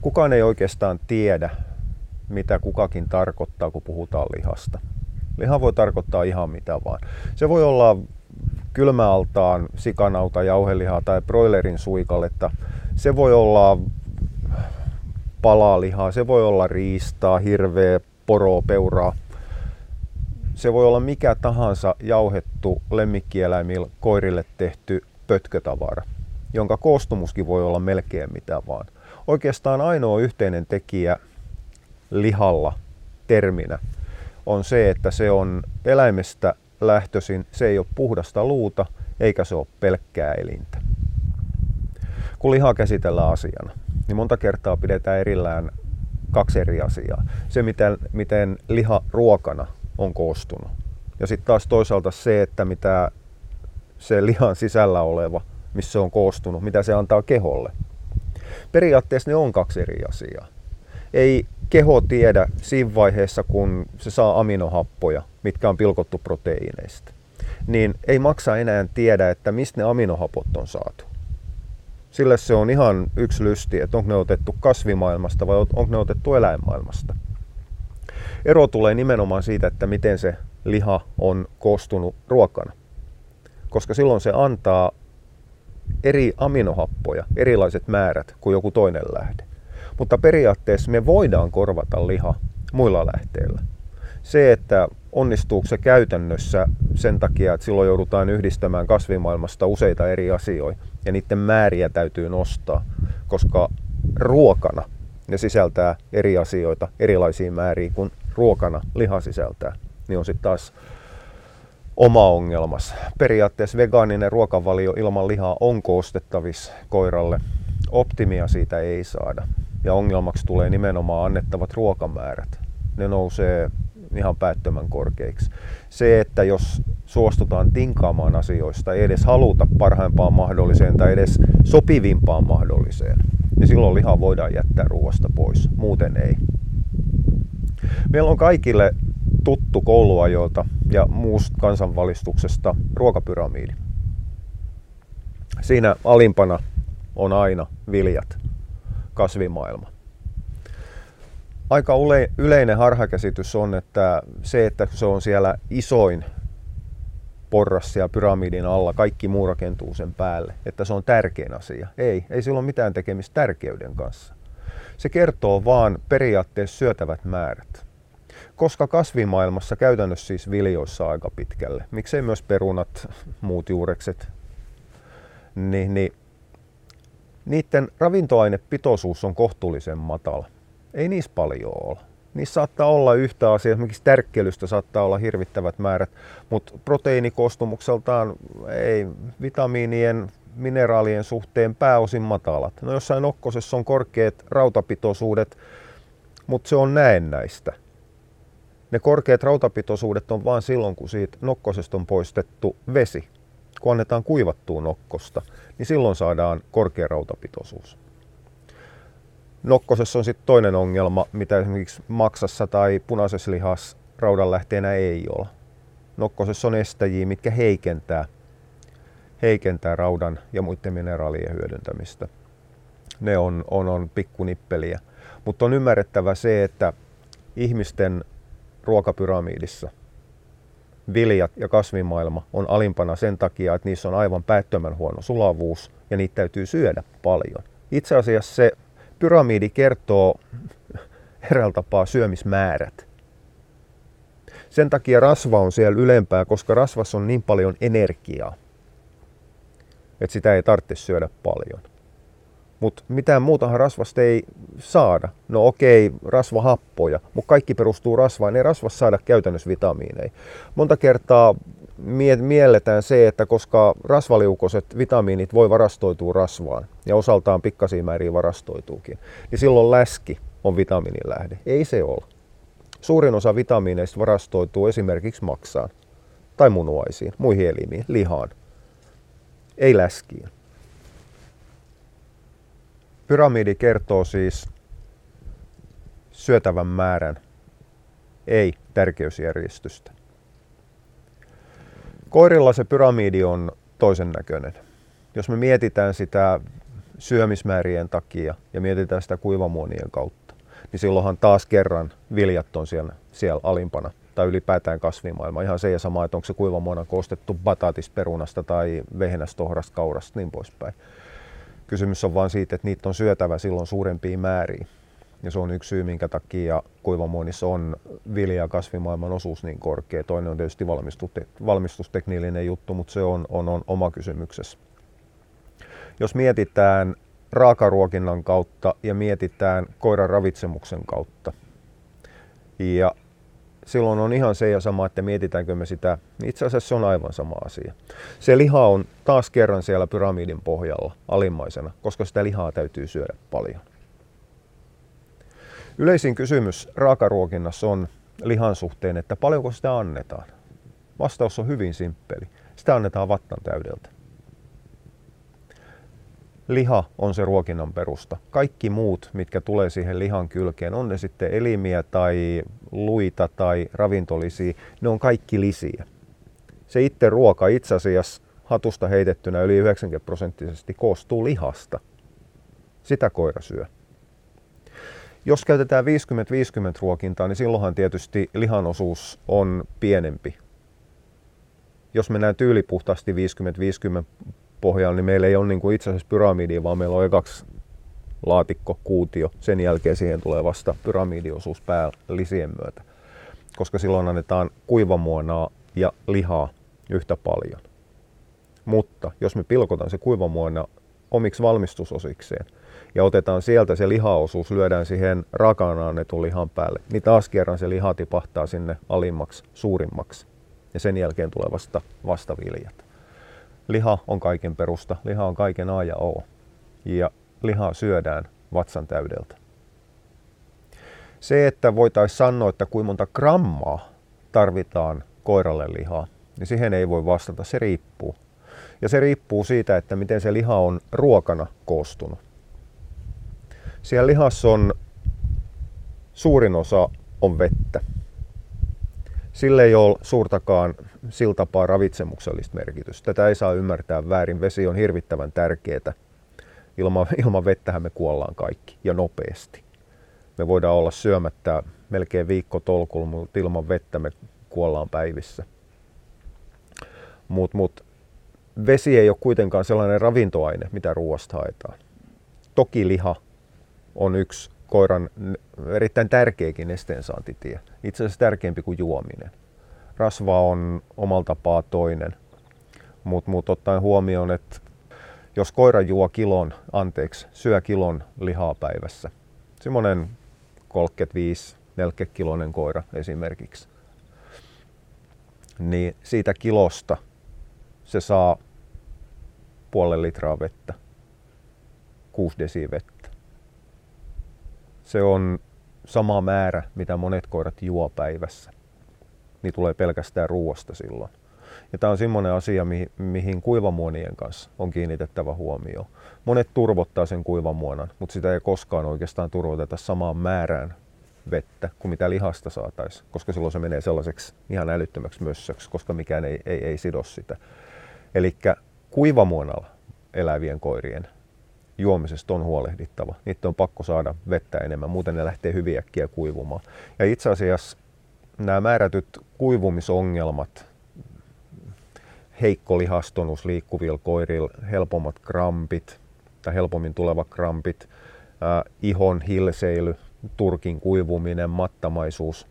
Kukaan ei oikeastaan tiedä, mitä kukakin tarkoittaa, kun puhutaan lihasta. Liha voi tarkoittaa ihan mitä vaan. Se voi olla kylmäaltaan sikanauta, jauhelihaa tai broilerin suikaletta. Se voi olla palalihaa, se voi olla riistaa, hirveä, poro, peuraa. Se voi olla mikä tahansa jauhettu lemmikkieläimillä koirille tehty pötkötavara, jonka koostumuskin voi olla melkein mitä vaan. Oikeastaan ainoa yhteinen tekijä lihalla terminä on se, että se on eläimestä lähtöisin, se ei ole puhdasta luuta eikä se ole pelkkää elintä. Kun lihaa käsitellään asiana, niin monta kertaa pidetään erillään kaksi eri asiaa. Se, miten, miten liha ruokana on koostunut. Ja sitten taas toisaalta se, että mitä se lihan sisällä oleva, missä se on koostunut, mitä se antaa keholle. Periaatteessa ne on kaksi eri asiaa. Ei keho tiedä siinä vaiheessa, kun se saa aminohappoja, mitkä on pilkottu proteiineista, niin ei maksa enää tiedä, että mistä ne aminohapot on saatu. Sille se on ihan yksi lysti, että onko ne otettu kasvimaailmasta vai onko ne otettu eläinmaailmasta. Ero tulee nimenomaan siitä, että miten se liha on koostunut ruokana. Koska silloin se antaa eri aminohappoja, erilaiset määrät kuin joku toinen lähde. Mutta periaatteessa me voidaan korvata liha muilla lähteillä. Se, että onnistuuko se käytännössä sen takia, että silloin joudutaan yhdistämään kasvimaailmasta useita eri asioita ja niiden määriä täytyy nostaa, koska ruokana ne sisältää eri asioita, erilaisia määriä kuin ruokana liha sisältää, niin on sitten taas oma ongelmas. Periaatteessa vegaaninen ruokavalio ilman lihaa on koostettavissa koiralle. Optimia siitä ei saada. Ja ongelmaksi tulee nimenomaan annettavat ruokamäärät. Ne nousee ihan päättömän korkeiksi. Se, että jos suostutaan tinkaamaan asioista, ei edes haluta parhaimpaan mahdolliseen tai edes sopivimpaan mahdolliseen, niin silloin liha voidaan jättää ruoasta pois. Muuten ei. Meillä on kaikille tuttu kouluajoilta ja muusta kansanvalistuksesta ruokapyramiidi. Siinä alimpana on aina viljat, kasvimaailma. Aika yleinen harhakäsitys on, että se, että se on siellä isoin porras siellä pyramidin alla, kaikki muu rakentuu sen päälle, että se on tärkein asia. Ei, ei sillä ole mitään tekemistä tärkeyden kanssa. Se kertoo vaan periaatteessa syötävät määrät. Koska kasvimaailmassa käytännössä siis viljoissa aika pitkälle, miksei myös perunat, muut juurekset, niin, niin niiden ravintoainepitoisuus on kohtuullisen matala. Ei niissä paljon ole. Niissä saattaa olla yhtä asiaa, esimerkiksi tärkkelystä saattaa olla hirvittävät määrät, mutta proteiinikoostumukseltaan ei vitamiinien, mineraalien suhteen pääosin matalat. No jossain okkosessa on korkeat rautapitoisuudet, mutta se on näennäistä. Ne korkeat rautapitoisuudet on vain silloin, kun siitä nokkosesta on poistettu vesi. Kun annetaan kuivattua nokkosta, niin silloin saadaan korkea rautapitoisuus. Nokkosessa on sitten toinen ongelma, mitä esimerkiksi maksassa tai punaisessa lihassa raudanlähteenä ei ole. Nokkosessa on estäjiä, mitkä heikentää, heikentää raudan ja muiden mineraalien hyödyntämistä. Ne on, on, on pikkunippeliä. Mutta on ymmärrettävä se, että ihmisten ruokapyramiidissa viljat ja kasvimaailma on alimpana sen takia, että niissä on aivan päättömän huono sulavuus ja niitä täytyy syödä paljon. Itse asiassa se pyramidi kertoo eräällä tapaa syömismäärät. Sen takia rasva on siellä ylempää, koska rasvassa on niin paljon energiaa, että sitä ei tarvitse syödä paljon. Mutta mitään muutahan rasvasta ei saada. No okei, rasvahappoja, mutta kaikki perustuu rasvaan. Ei rasvasta saada käytännössä vitamiineja. Monta kertaa mielletään se, että koska rasvaliukoiset vitamiinit voi varastoitua rasvaan ja osaltaan pikkasia määriä varastoituukin, niin silloin läski on vitamiinin lähde. Ei se ole. Suurin osa vitamiineista varastoituu esimerkiksi maksaan tai munuaisiin, muihin elimiin, lihaan, ei läskiin. Pyramidi kertoo siis syötävän määrän, ei tärkeysjärjestystä. Koirilla se pyramidi on toisen näköinen. Jos me mietitään sitä syömismäärien takia ja mietitään sitä kuivamuonien kautta, niin silloinhan taas kerran viljat on siellä, siellä alimpana tai ylipäätään kasvimaailma. Ihan se ja sama, että onko se kuivamuona koostettu batatisperunasta tai vehnästä, ohrasta, kaurasta, niin poispäin. Kysymys on vain siitä, että niitä on syötävä silloin suurempiin määriin. Ja se on yksi syy, minkä takia kuivamuonissa on vilja- ja kasvimaailman osuus niin korkea. Toinen on tietysti valmistustekniillinen juttu, mutta se on, on, on oma kysymyksessä. Jos mietitään raakaruokinnan kautta ja mietitään koiran ravitsemuksen kautta, ja silloin on ihan se ja sama, että mietitäänkö me sitä. Itse asiassa se on aivan sama asia. Se liha on taas kerran siellä pyramidin pohjalla alimmaisena, koska sitä lihaa täytyy syödä paljon. Yleisin kysymys raakaruokinnassa on lihan suhteen, että paljonko sitä annetaan. Vastaus on hyvin simppeli. Sitä annetaan vattan täydeltä. Liha on se ruokinnan perusta. Kaikki muut, mitkä tulee siihen lihan kylkeen, on ne sitten elimiä tai luita tai ravintolisia, ne on kaikki lisiä. Se itse ruoka itse asiassa hatusta heitettynä yli 90 prosenttisesti koostuu lihasta. Sitä koira syö. Jos käytetään 50-50 ruokintaa, niin silloinhan tietysti lihan osuus on pienempi. Jos mennään tyylipuhtaasti 50-50 pohjalla, niin meillä ei ole niin kuin itse asiassa pyramidia, vaan meillä on kaksi laatikko, kuutio. Sen jälkeen siihen tulee vasta pyramidiosuus päällisien myötä, koska silloin annetaan kuivamuonaa ja lihaa yhtä paljon. Mutta jos me pilkotaan se kuivamuona omiksi valmistusosikseen ja otetaan sieltä se lihaosuus, lyödään siihen raakana annetun lihan päälle, niin taas kerran se liha tipahtaa sinne alimmaksi, suurimmaksi. Ja sen jälkeen tulee vasta, vasta viljat. Liha on kaiken perusta, liha on kaiken A ja O. Ja lihaa syödään vatsan täydeltä. Se, että voitaisiin sanoa, että kuinka monta grammaa tarvitaan koiralle lihaa, niin siihen ei voi vastata, se riippuu. Ja se riippuu siitä, että miten se liha on ruokana koostunut. Siellä lihassa on suurin osa on vettä. Sille ei ole suurtakaan sillä tapaa ravitsemuksellista merkitystä. Tätä ei saa ymmärtää väärin. Vesi on hirvittävän tärkeää. Ilman, ilman vettähän me kuollaan kaikki ja nopeasti. Me voidaan olla syömättä melkein viikko tolkulla, mutta ilman vettä me kuollaan päivissä. Mutta mut, vesi ei ole kuitenkaan sellainen ravintoaine, mitä ruoasta haetaan. Toki liha on yksi koiran erittäin tärkeäkin nesteensaantitie. Itse asiassa tärkeämpi kuin juominen. Rasva on omalta tapaa toinen, mutta mut ottaen huomioon, että jos koira juo kilon, anteeksi, syö kilon lihaa päivässä, semmoinen 35-40 kiloinen koira esimerkiksi, niin siitä kilosta se saa puolen litraa vettä, 6 desi vettä. Se on sama määrä, mitä monet koirat juo päivässä. Niin tulee pelkästään ruoasta silloin. Ja tämä on semmoinen asia, mihin, mihin kuivamuonien kanssa on kiinnitettävä huomio. Monet turvottaa sen kuivamuonan, mutta sitä ei koskaan oikeastaan turvoteta samaan määrään vettä kuin mitä lihasta saataisiin, koska silloin se menee sellaiseksi ihan älyttömäksi mössöksi, koska mikään ei, ei, ei sido sitä. Eli kuivamuonalla elävien koirien juomisesta on huolehdittava. Niitä on pakko saada vettä enemmän, muuten ne lähtee hyvin äkkiä kuivumaan. Ja itse asiassa nämä määrätyt kuivumisongelmat, heikko lihastonus liikkuvilla koirilla, helpommat krampit tai helpommin tulevat krampit, äh, ihon hilseily, turkin kuivuminen, mattamaisuus.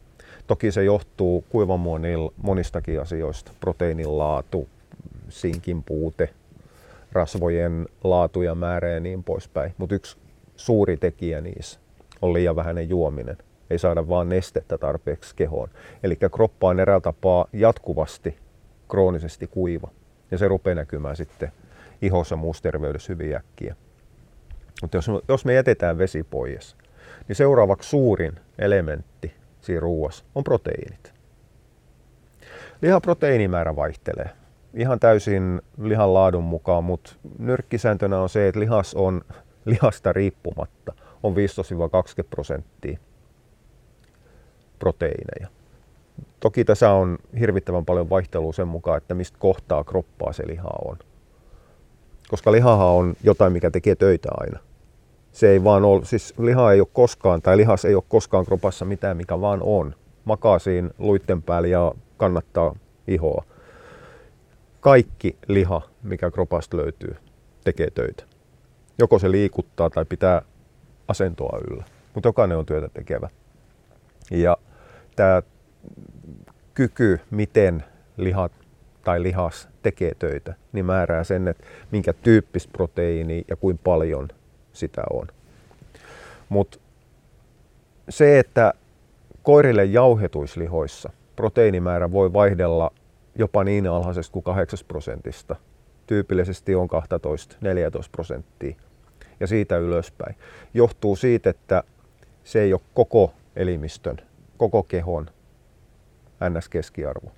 Toki se johtuu kuivamuonilla monistakin asioista, proteiinin laatu, sinkin puute, rasvojen laatu ja määrä ja niin poispäin. Mutta yksi suuri tekijä niissä on liian vähäinen juominen. Ei saada vaan nestettä tarpeeksi kehoon. Eli kroppa on eräällä tapaa jatkuvasti kroonisesti kuiva. Ja se rupeaa näkymään sitten ihossa muussa terveydessä hyvin äkkiä. Mutta jos, jos me jätetään vesi pois, niin seuraavaksi suurin elementti siinä ruuassa on proteiinit. Lihan proteiinimäärä vaihtelee ihan täysin lihan laadun mukaan, mutta nyrkkisääntönä on se, että lihas on lihasta riippumatta on 15-20 prosenttia proteiineja. Toki tässä on hirvittävän paljon vaihtelua sen mukaan, että mistä kohtaa kroppaa se liha on. koska lihahan on jotain, mikä tekee töitä aina. Se ei vaan ole, siis liha ei ole koskaan, tai lihas ei ole koskaan kropassa mitään, mikä vaan on. Makaa siinä luitten päällä ja kannattaa ihoa. Kaikki liha, mikä kropasta löytyy, tekee töitä. Joko se liikuttaa tai pitää asentoa yllä, mutta jokainen on työtä tekevä. Ja tämä kyky, miten lihat tai lihas tekee töitä, niin määrää sen, että minkä tyyppistä proteiini ja kuinka paljon sitä on. Mutta se, että koirille jauhetuislihoissa proteiinimäärä voi vaihdella jopa niin alhaisesti kuin 8 prosentista. Tyypillisesti on 12-14 prosenttia ja siitä ylöspäin. Johtuu siitä, että se ei ole koko elimistön, koko kehon NS-keskiarvo,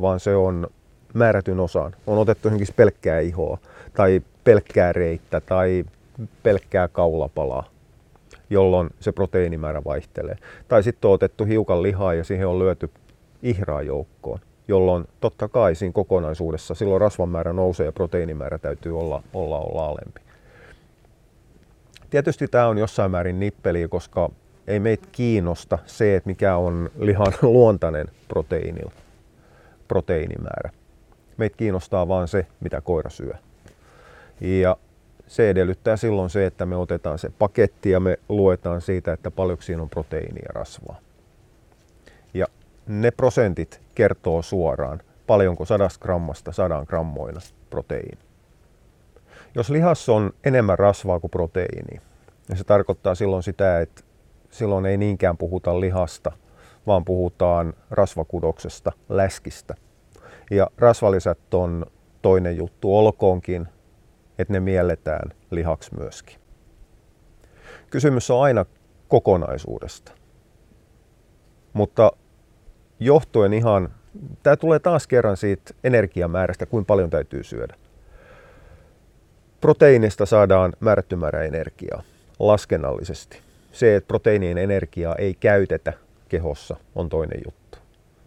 vaan se on määrätyn osaan. On otettu esimerkiksi pelkkää ihoa tai pelkkää reittä tai pelkkää kaulapalaa, jolloin se proteiinimäärä vaihtelee. Tai sitten on otettu hiukan lihaa ja siihen on lyöty ihraa joukkoon, jolloin totta kai siinä kokonaisuudessa silloin rasvan määrä nousee ja proteiinimäärä täytyy olla, olla, olla alempi. Tietysti tämä on jossain määrin nippeli, koska ei meitä kiinnosta se, että mikä on lihan luontainen proteiini, proteiinimäärä. Meitä kiinnostaa vain se, mitä koira syö. Ja se edellyttää silloin se, että me otetaan se paketti ja me luetaan siitä, että paljonko siinä on proteiinia rasvaa. Ne prosentit kertoo suoraan, paljonko sadasta grammasta sadan grammoina proteiini. Jos lihassa on enemmän rasvaa kuin proteiini, niin se tarkoittaa silloin sitä, että silloin ei niinkään puhuta lihasta, vaan puhutaan rasvakudoksesta, läskistä. Ja rasvalisät on toinen juttu, olkoonkin, että ne mielletään lihaksi myöskin. Kysymys on aina kokonaisuudesta. Mutta johtuen ihan, tämä tulee taas kerran siitä energiamäärästä, kuinka paljon täytyy syödä. Proteiinista saadaan määrätty määrä energiaa laskennallisesti. Se, että proteiinien energiaa ei käytetä kehossa, on toinen juttu.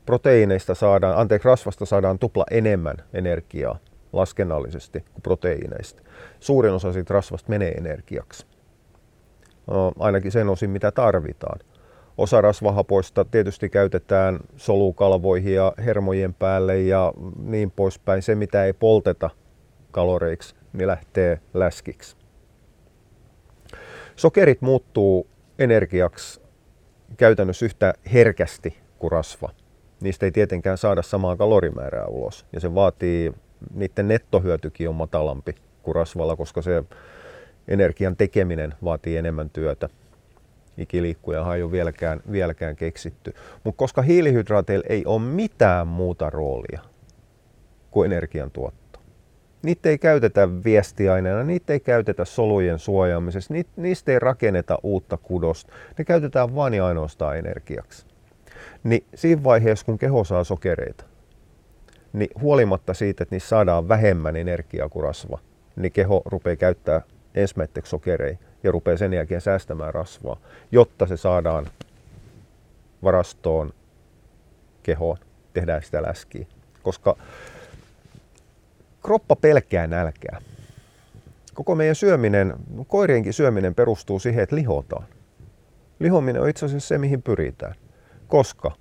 Proteiineista saadaan, anteeksi, rasvasta saadaan tupla enemmän energiaa laskennallisesti kuin proteiineista. Suurin osa siitä rasvasta menee energiaksi. No, ainakin sen osin, mitä tarvitaan. Osa rasvahapoista tietysti käytetään solukalvoihin ja hermojen päälle ja niin poispäin. Se, mitä ei polteta kaloreiksi, niin lähtee läskiksi. Sokerit muuttuu energiaksi käytännössä yhtä herkästi kuin rasva. Niistä ei tietenkään saada samaa kalorimäärää ulos ja se vaatii, niiden nettohyötykin on matalampi kuin rasvalla, koska se energian tekeminen vaatii enemmän työtä. Ikiliikkujahan ei ole vieläkään, vieläkään keksitty. Mutta koska hiilihydraateilla ei ole mitään muuta roolia kuin energiantuotto, niitä ei käytetä viestiaineena, niitä ei käytetä solujen suojaamisessa, niistä ei rakenneta uutta kudosta. Ne käytetään vain ja ainoastaan energiaksi. Niin siinä vaiheessa, kun keho saa sokereita, niin huolimatta siitä, että niissä saadaan vähemmän energiaa kuin rasva, niin keho rupeaa käyttää ensimmäiseksi sokereita ja rupeaa sen jälkeen säästämään rasvaa, jotta se saadaan varastoon kehoon, tehdään sitä läskiä. Koska kroppa pelkää nälkää. Koko meidän syöminen, koirienkin syöminen perustuu siihen, että lihotaan. Lihominen on itse asiassa se, mihin pyritään. Koska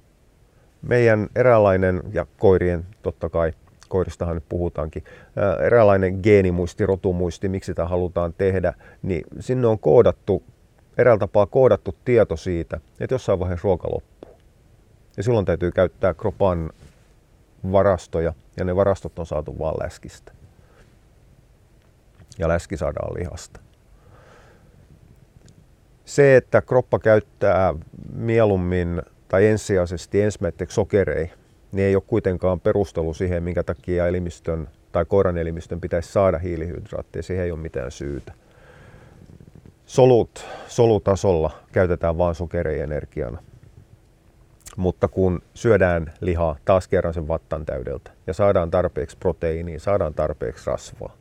meidän eräänlainen, ja koirien totta kai, koiristahan nyt puhutaankin, eräänlainen geenimuisti, rotumuisti, miksi sitä halutaan tehdä, niin sinne on koodattu, eräällä tapaa koodattu tieto siitä, että jossain vaiheessa ruoka loppuu. Ja silloin täytyy käyttää kropan varastoja ja ne varastot on saatu vain läskistä. Ja läski saadaan lihasta. Se, että kroppa käyttää mieluummin tai ensisijaisesti ensimmäiseksi sokerei, niin ei ole kuitenkaan perustelu siihen, minkä takia elimistön tai koiran elimistön pitäisi saada hiilihydraatteja. Siihen ei ole mitään syytä. Solut, solutasolla käytetään vain sokereienergiana mutta kun syödään lihaa taas kerran sen vattan täydeltä ja saadaan tarpeeksi proteiiniä, saadaan tarpeeksi rasvaa,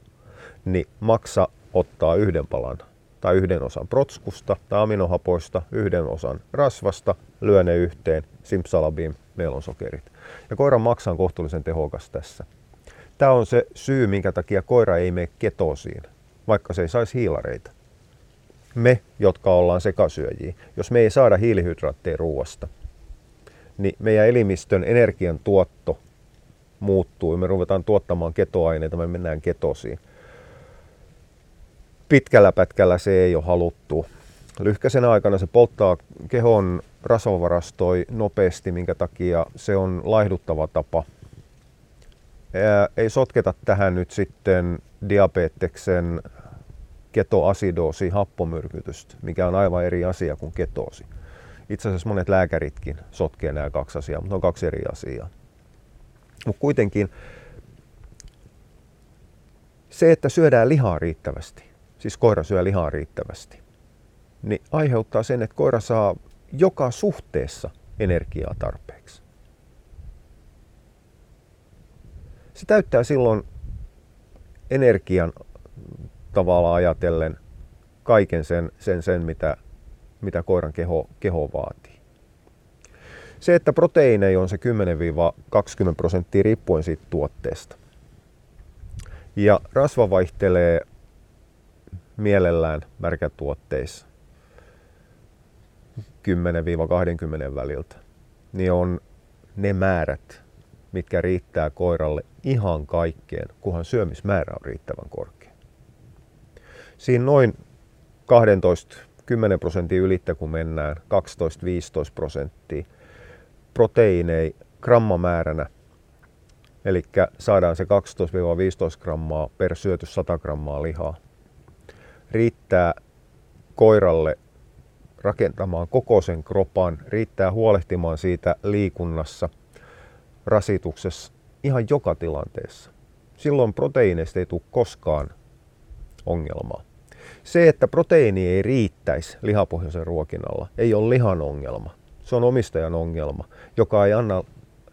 niin maksa ottaa yhden palan tai yhden osan protskusta tai aminohapoista, yhden osan rasvasta, lyö ne yhteen, simsalabim, meillä on sokerit. Ja koiran maksa on kohtuullisen tehokas tässä. Tämä on se syy, minkä takia koira ei mene ketosiin, vaikka se ei saisi hiilareita. Me, jotka ollaan sekasyöjiä, jos me ei saada hiilihydraatteja ruoasta, niin meidän elimistön energian tuotto muuttuu. Me ruvetaan tuottamaan ketoaineita, me mennään ketosiin. Pitkällä pätkällä se ei ole haluttu. Lyhkäisen aikana se polttaa kehon rasvavarastoi nopeasti, minkä takia se on laihduttava tapa. Ei sotketa tähän nyt sitten diabeteksen ketoasidoosi happomyrkytystä, mikä on aivan eri asia kuin ketoosi. Itse asiassa monet lääkäritkin sotkee nämä kaksi asiaa, mutta ne on kaksi eri asiaa. Mutta kuitenkin se, että syödään lihaa riittävästi, siis koira syö lihaa riittävästi, niin aiheuttaa sen, että koira saa joka suhteessa energiaa tarpeeksi. Se täyttää silloin energian tavalla ajatellen kaiken sen, sen, sen mitä, mitä koiran keho, keho vaatii. Se, että proteiineja on se 10-20 prosenttia riippuen siitä tuotteesta. Ja rasva vaihtelee mielellään märkätuotteissa 10-20 väliltä. Niin on ne määrät, mitkä riittää koiralle ihan kaikkeen, kunhan syömismäärä on riittävän korkea. Siinä noin 12 10 prosentin ylittä, kun mennään 12-15 prosenttia, proteiineja grammamääränä, eli saadaan se 12-15 grammaa per syöty 100 grammaa lihaa, riittää koiralle rakentamaan koko sen kropan, riittää huolehtimaan siitä liikunnassa, rasituksessa, ihan joka tilanteessa. Silloin proteiineista ei tule koskaan ongelmaa. Se, että proteiini ei riittäisi lihapohjaisen ruokinnalla, ei ole lihan ongelma. Se on omistajan ongelma, joka ei anna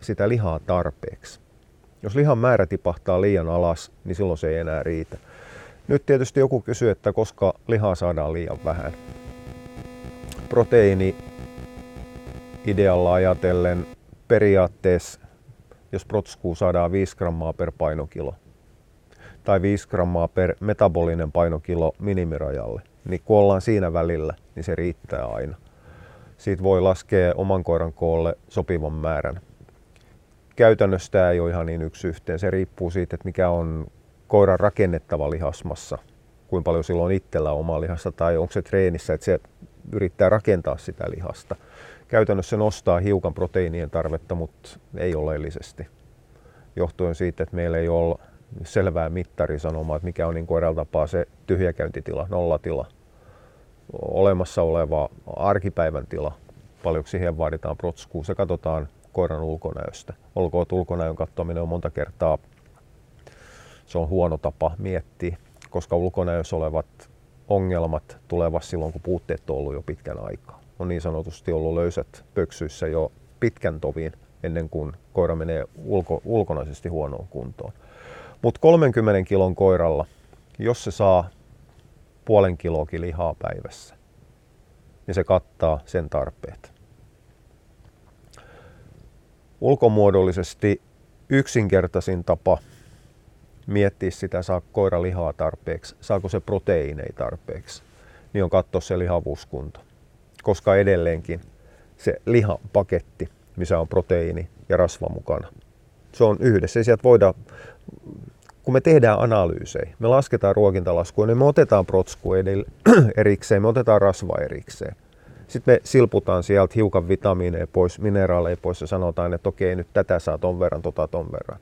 sitä lihaa tarpeeksi. Jos lihan määrä tipahtaa liian alas, niin silloin se ei enää riitä. Nyt tietysti joku kysyy, että koska lihaa saadaan liian vähän. Proteiini idealla ajatellen periaatteessa, jos protskuu saadaan 5 grammaa per painokilo tai 5 grammaa per metabolinen painokilo minimirajalle, niin kun ollaan siinä välillä, niin se riittää aina siitä voi laskea oman koiran koolle sopivan määrän. Käytännössä tämä ei ole ihan niin yksi yhteen. Se riippuu siitä, että mikä on koiran rakennettava lihasmassa, kuinka paljon silloin itsellä omaa lihasta tai onko se treenissä, että se yrittää rakentaa sitä lihasta. Käytännössä nostaa hiukan proteiinien tarvetta, mutta ei oleellisesti. Johtuen siitä, että meillä ei ole selvää mittarisanomaa, että mikä on niin koiralla tapaa se tyhjäkäyntitila, nollatila olemassa oleva arkipäivän tila, paljonko siihen vaaditaan protskuu. Se katsotaan koiran ulkonäöstä. Olkoon, ulkonäön katsominen on monta kertaa se on huono tapa miettiä, koska ulkonäössä olevat ongelmat tulevat silloin, kun puutteet on ollut jo pitkän aikaa. On niin sanotusti ollut löysät pöksyissä jo pitkän tovin ennen kuin koira menee ulko, ulkonaisesti huonoon kuntoon. Mutta 30 kilon koiralla, jos se saa puolen kiloakin lihaa päivässä, niin se kattaa sen tarpeet. Ulkomuodollisesti yksinkertaisin tapa miettiä sitä, saa koira lihaa tarpeeksi, saako se proteiineja tarpeeksi, niin on katsoa se lihavuuskunto. Koska edelleenkin se lihapaketti, missä on proteiini ja rasva mukana, se on yhdessä. sieltä voidaan kun me tehdään analyysejä, me lasketaan ruokintalaskua, niin me otetaan protsku erikseen, me otetaan rasva erikseen. Sitten me silputaan sieltä hiukan vitamiineja pois, mineraaleja pois ja sanotaan, että okei, nyt tätä saa ton verran, tota ton verran.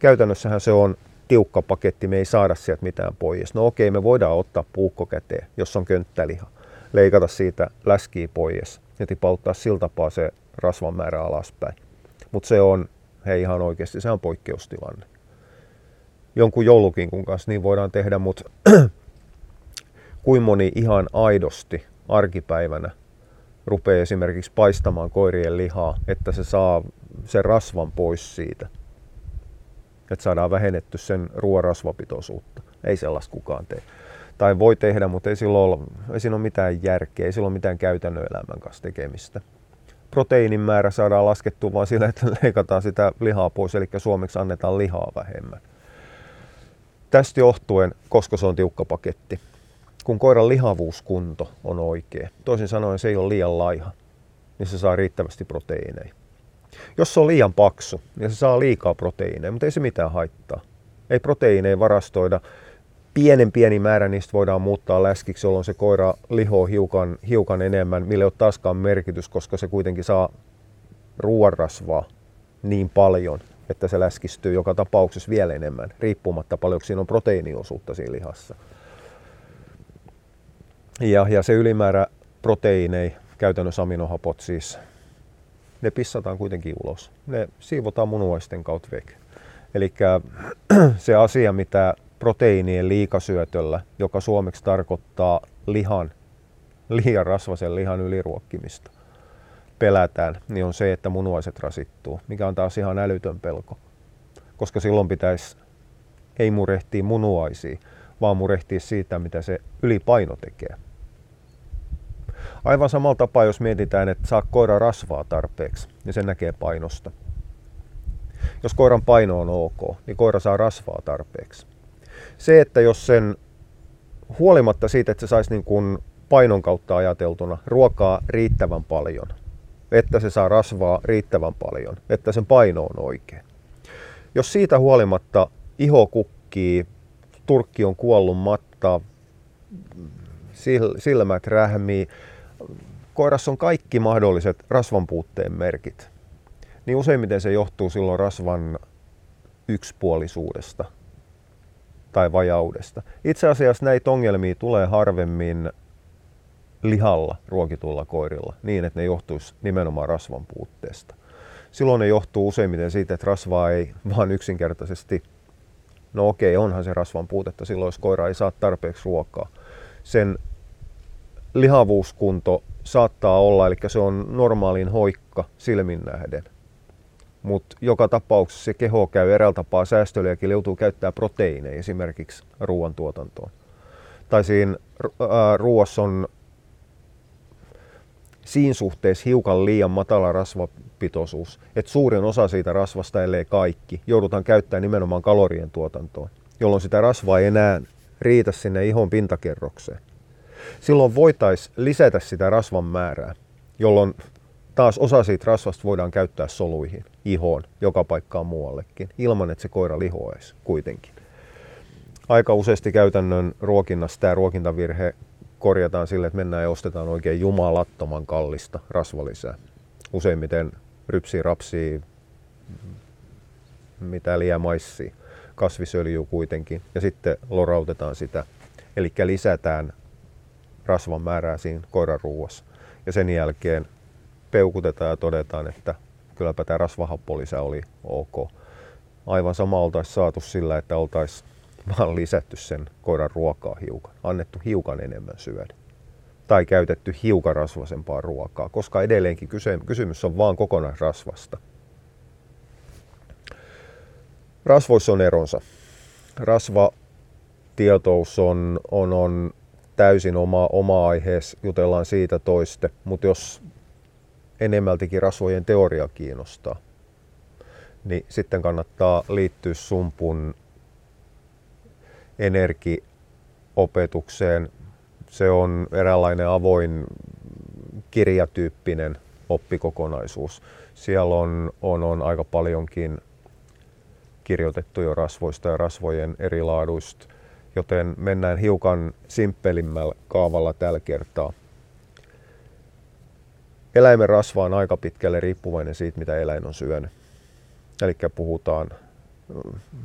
Käytännössähän se on tiukka paketti, me ei saada sieltä mitään pois. No okei, me voidaan ottaa puukko käteen, jos on könttäliha, leikata siitä läskiä pois ja tipauttaa sillä tapaa se rasvan määrä alaspäin. Mutta se on, hei ihan oikeasti, se on poikkeustilanne jonkun joulukinkun kanssa niin voidaan tehdä, mutta kuin moni ihan aidosti arkipäivänä rupeaa esimerkiksi paistamaan koirien lihaa, että se saa sen rasvan pois siitä. Että saadaan vähennetty sen ruoarasvapitoisuutta. Ei sellaista kukaan tee. Tai voi tehdä, mutta ei, silloin ole, ei siinä ole mitään järkeä, ei sillä ole mitään käytännön elämän kanssa tekemistä. proteiinin määrä saadaan laskettua vain sillä, että leikataan sitä lihaa pois, eli suomeksi annetaan lihaa vähemmän. Tästä johtuen, koska se on tiukka paketti, kun koiran lihavuuskunto on oikea, toisin sanoen se ei ole liian laiha, niin se saa riittävästi proteiineja. Jos se on liian paksu, niin se saa liikaa proteiineja, mutta ei se mitään haittaa. Ei proteiineja varastoida. Pienen pieni määrä niistä voidaan muuttaa läskiksi, jolloin se koira lihoo hiukan, hiukan enemmän, millä ei ole taaskaan merkitys, koska se kuitenkin saa ruoanrasvaa niin paljon, että se läskistyy joka tapauksessa vielä enemmän, riippumatta paljonko siinä on proteiiniosuutta siinä lihassa. Ja, ja se ylimäärä proteiinei, käytännössä aminohapot siis, ne pissataan kuitenkin ulos. Ne siivotaan munuaisten kautta veke. Eli se asia, mitä proteiinien liikasyötöllä, joka suomeksi tarkoittaa lihan, liian rasvasen lihan yliruokkimista, pelätään, niin on se, että munuaiset rasittuu, mikä on taas ihan älytön pelko. Koska silloin pitäisi ei murehtia munuaisia, vaan murehtia siitä, mitä se ylipaino tekee. Aivan samalla tapaa, jos mietitään, että saa koira rasvaa tarpeeksi, niin se näkee painosta. Jos koiran paino on ok, niin koira saa rasvaa tarpeeksi. Se, että jos sen huolimatta siitä, että se saisi niin kuin painon kautta ajateltuna ruokaa riittävän paljon, että se saa rasvaa riittävän paljon, että sen paino on oikein. Jos siitä huolimatta iho kukkii, turkki on kuollut matta, silmät rähmii, koirassa on kaikki mahdolliset rasvan puutteen merkit, niin useimmiten se johtuu silloin rasvan yksipuolisuudesta tai vajaudesta. Itse asiassa näitä ongelmia tulee harvemmin lihalla ruokitulla koirilla niin, että ne johtuisi nimenomaan rasvan puutteesta. Silloin ne johtuu useimmiten siitä, että rasvaa ei vaan yksinkertaisesti, no okei, onhan se rasvan puutetta silloin, jos koira ei saa tarpeeksi ruokaa. Sen lihavuuskunto saattaa olla, eli se on normaalin hoikka silmin nähden. Mutta joka tapauksessa se keho käy eräällä tapaa säästöliäkin, joutuu käyttämään proteiineja esimerkiksi ruoantuotantoon. Tai siinä ruoassa on siinä suhteessa hiukan liian matala rasvapitoisuus, että suurin osa siitä rasvasta, ellei kaikki, joudutaan käyttämään nimenomaan kalorien tuotantoon, jolloin sitä rasvaa ei enää riitä sinne ihon pintakerrokseen silloin voitaisiin lisätä sitä rasvan määrää, jolloin taas osa siitä rasvasta voidaan käyttää soluihin, ihoon, joka paikkaan muuallekin, ilman että se koira lihoaisi kuitenkin. Aika useasti käytännön ruokinnassa tämä ruokintavirhe korjataan sille, että mennään ja ostetaan oikein jumalattoman kallista rasvalisää. Useimmiten rypsi, rapsi, mitä liian maissi, kasvisöljy kuitenkin, ja sitten lorautetaan sitä. Eli lisätään rasvan määrää siinä koiran ruuassa. Ja sen jälkeen peukutetaan ja todetaan, että kylläpä tämä rasvahappolisä oli ok. Aivan sama oltaisiin saatu sillä, että oltaisiin vaan lisätty sen koiran ruokaa hiukan, annettu hiukan enemmän syödä. Tai käytetty hiukan rasvasempaa ruokaa, koska edelleenkin kysymys on vaan kokonaisrasvasta. Rasvoissa on eronsa. Rasva tietous on, on, on täysin oma, oma aiheessa, jutellaan siitä toiste, mutta jos enemmältikin rasvojen teoria kiinnostaa, niin sitten kannattaa liittyä sumpun energiopetukseen. Se on eräänlainen avoin kirjatyyppinen oppikokonaisuus. Siellä on, on, on aika paljonkin kirjoitettu jo rasvoista ja rasvojen eri laaduista joten mennään hiukan simppelimmällä kaavalla tällä kertaa. Eläimen rasva on aika pitkälle riippuvainen siitä, mitä eläin on syönyt. Eli puhutaan,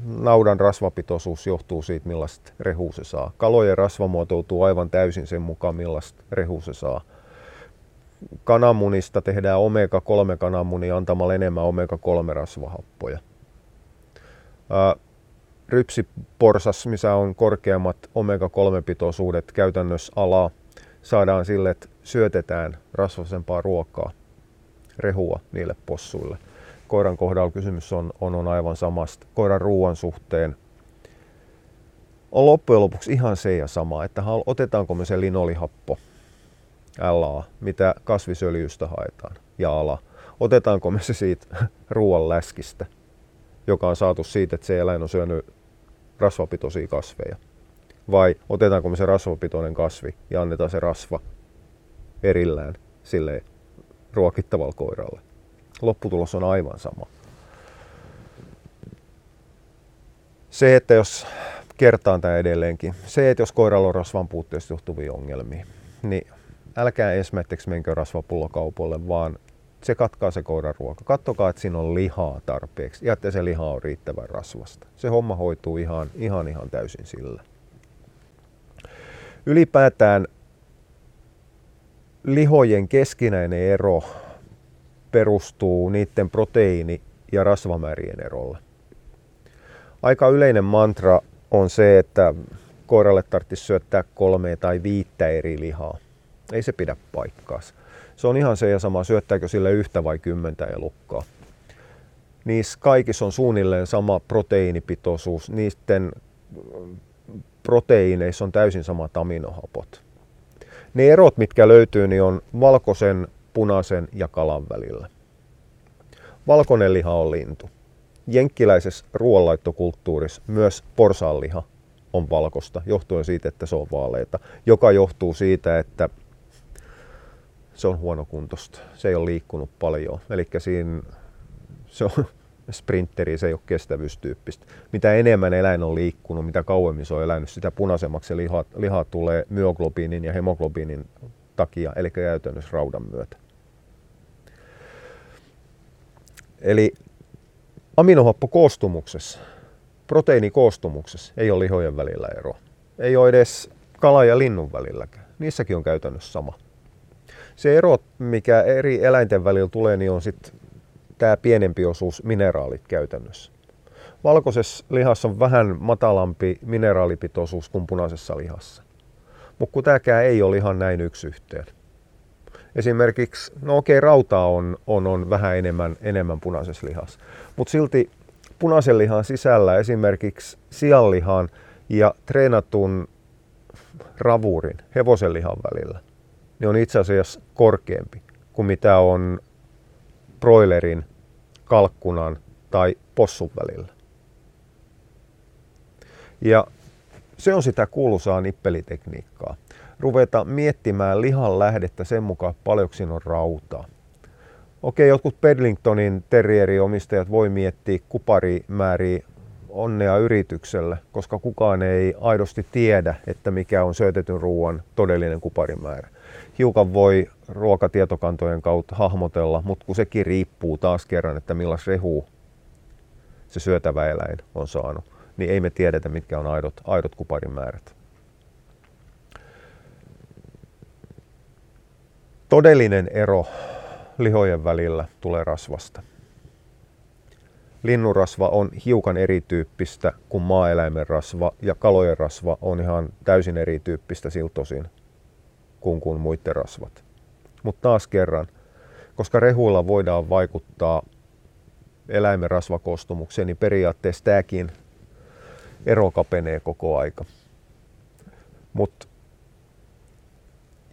naudan rasvapitoisuus johtuu siitä, millaista rehua se saa. Kalojen rasva muotoutuu aivan täysin sen mukaan, millaista rehua se saa. Kananmunista tehdään omega-3 kananmunia antamalla enemmän omega-3 rasvahappoja rypsiporsas, missä on korkeammat omega-3-pitoisuudet käytännössä ala, saadaan sille, että syötetään rasvasempaa ruokaa, rehua niille possuille. Koiran kohdalla kysymys on, on, on aivan samasta. Koiran ruoan suhteen on loppujen lopuksi ihan se ja sama, että otetaanko me se linolihappo, LA, mitä kasvisöljystä haetaan. ja ala. Otetaanko me se siitä ruoan läskistä, joka on saatu siitä, että se eläin on syönyt rasvapitoisia kasveja. Vai otetaanko me se rasvapitoinen kasvi ja annetaan se rasva erillään sille ruokittavalle koiralle. Lopputulos on aivan sama. Se, että jos kertaan tämä edelleenkin, se, että jos koiralla on rasvan puutteesta johtuvia ongelmia, niin älkää esimerkiksi menkö rasvapullokaupoille, vaan se katkaa se koiran ruoka. Kattokaa, että siinä on lihaa tarpeeksi ja että se liha on riittävän rasvasta. Se homma hoituu ihan, ihan, ihan täysin sillä. Ylipäätään lihojen keskinäinen ero perustuu niiden proteiini- ja rasvamäärien erolle. Aika yleinen mantra on se, että koiralle tarvitsisi syöttää kolme tai viittä eri lihaa. Ei se pidä paikkaansa. Se on ihan se ja sama, syöttääkö sille yhtä vai kymmentä elukkaa. Niissä kaikissa on suunnilleen sama proteiinipitoisuus. Niiden proteiineissa on täysin samat aminohapot. Ne erot, mitkä löytyy, niin on valkoisen, punaisen ja kalan välillä. Valkoinen liha on lintu. Jenkkiläisessä ruoanlaittokulttuurissa myös porsaanliha on valkosta, johtuen siitä, että se on vaaleita, joka johtuu siitä, että se on huonokuntoista. Se ei ole liikkunut paljon. Eli siinä se on sprinteri, se ei ole kestävyystyyppistä. Mitä enemmän eläin on liikkunut, mitä kauemmin se on elänyt, sitä punaisemmaksi se liha, liha tulee myoglobiinin ja hemoglobiinin takia, eli käytännössä raudan myötä. Eli aminohappokoostumuksessa, proteiinikoostumuksessa ei ole lihojen välillä eroa. Ei ole edes kala ja linnun välilläkään. Niissäkin on käytännössä sama. Se ero, mikä eri eläinten välillä tulee, niin on sitten tämä pienempi osuus mineraalit käytännössä. Valkoisessa lihassa on vähän matalampi mineraalipitoisuus kuin punaisessa lihassa. Mutta kun tämäkään ei ole ihan näin yksi yhteen. Esimerkiksi, no okei, rautaa on, on, on vähän enemmän, enemmän punaisessa lihassa. Mutta silti punaisen lihan sisällä esimerkiksi sianlihan ja treenatun ravuurin, hevosen lihan välillä, niin on itse asiassa korkeampi kuin mitä on broilerin, kalkkunan tai possun välillä. Ja se on sitä kuuluisaa nippelitekniikkaa. Ruveta miettimään lihan lähdettä sen mukaan, paljonko siinä on rautaa. Okei, jotkut Bedlingtonin terrieriomistajat voi miettiä kuparimääriä onnea yritykselle, koska kukaan ei aidosti tiedä, että mikä on syötetyn ruoan todellinen kuparimäärä hiukan voi ruokatietokantojen kautta hahmotella, mutta kun sekin riippuu taas kerran, että millaista rehua se syötävä eläin on saanut, niin ei me tiedetä, mitkä on aidot, aidot kuparimäärät. Todellinen ero lihojen välillä tulee rasvasta. Linnunrasva on hiukan erityyppistä kuin maaeläimen rasva ja kalojen rasva on ihan täysin erityyppistä siltosin kuin, kuin muiden rasvat. Mutta taas kerran, koska rehuilla voidaan vaikuttaa eläimen rasvakoostumukseen, niin periaatteessa tämäkin ero kapenee koko aika. Mutta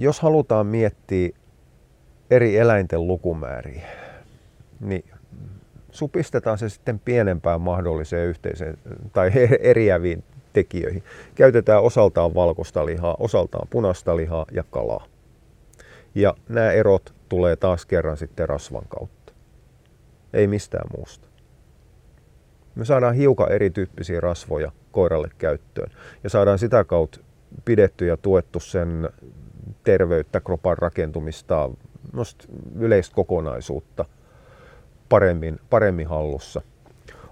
jos halutaan miettiä eri eläinten lukumääriä, niin supistetaan se sitten pienempään mahdolliseen yhteiseen tai eriäviin tekijöihin. Käytetään osaltaan valkoista lihaa, osaltaan punaista lihaa ja kalaa. Ja nämä erot tulee taas kerran sitten rasvan kautta. Ei mistään muusta. Me saadaan hiukan erityyppisiä rasvoja koiralle käyttöön ja saadaan sitä kautta pidetty ja tuettu sen terveyttä, kropan rakentumista, yleistä kokonaisuutta paremmin, paremmin hallussa.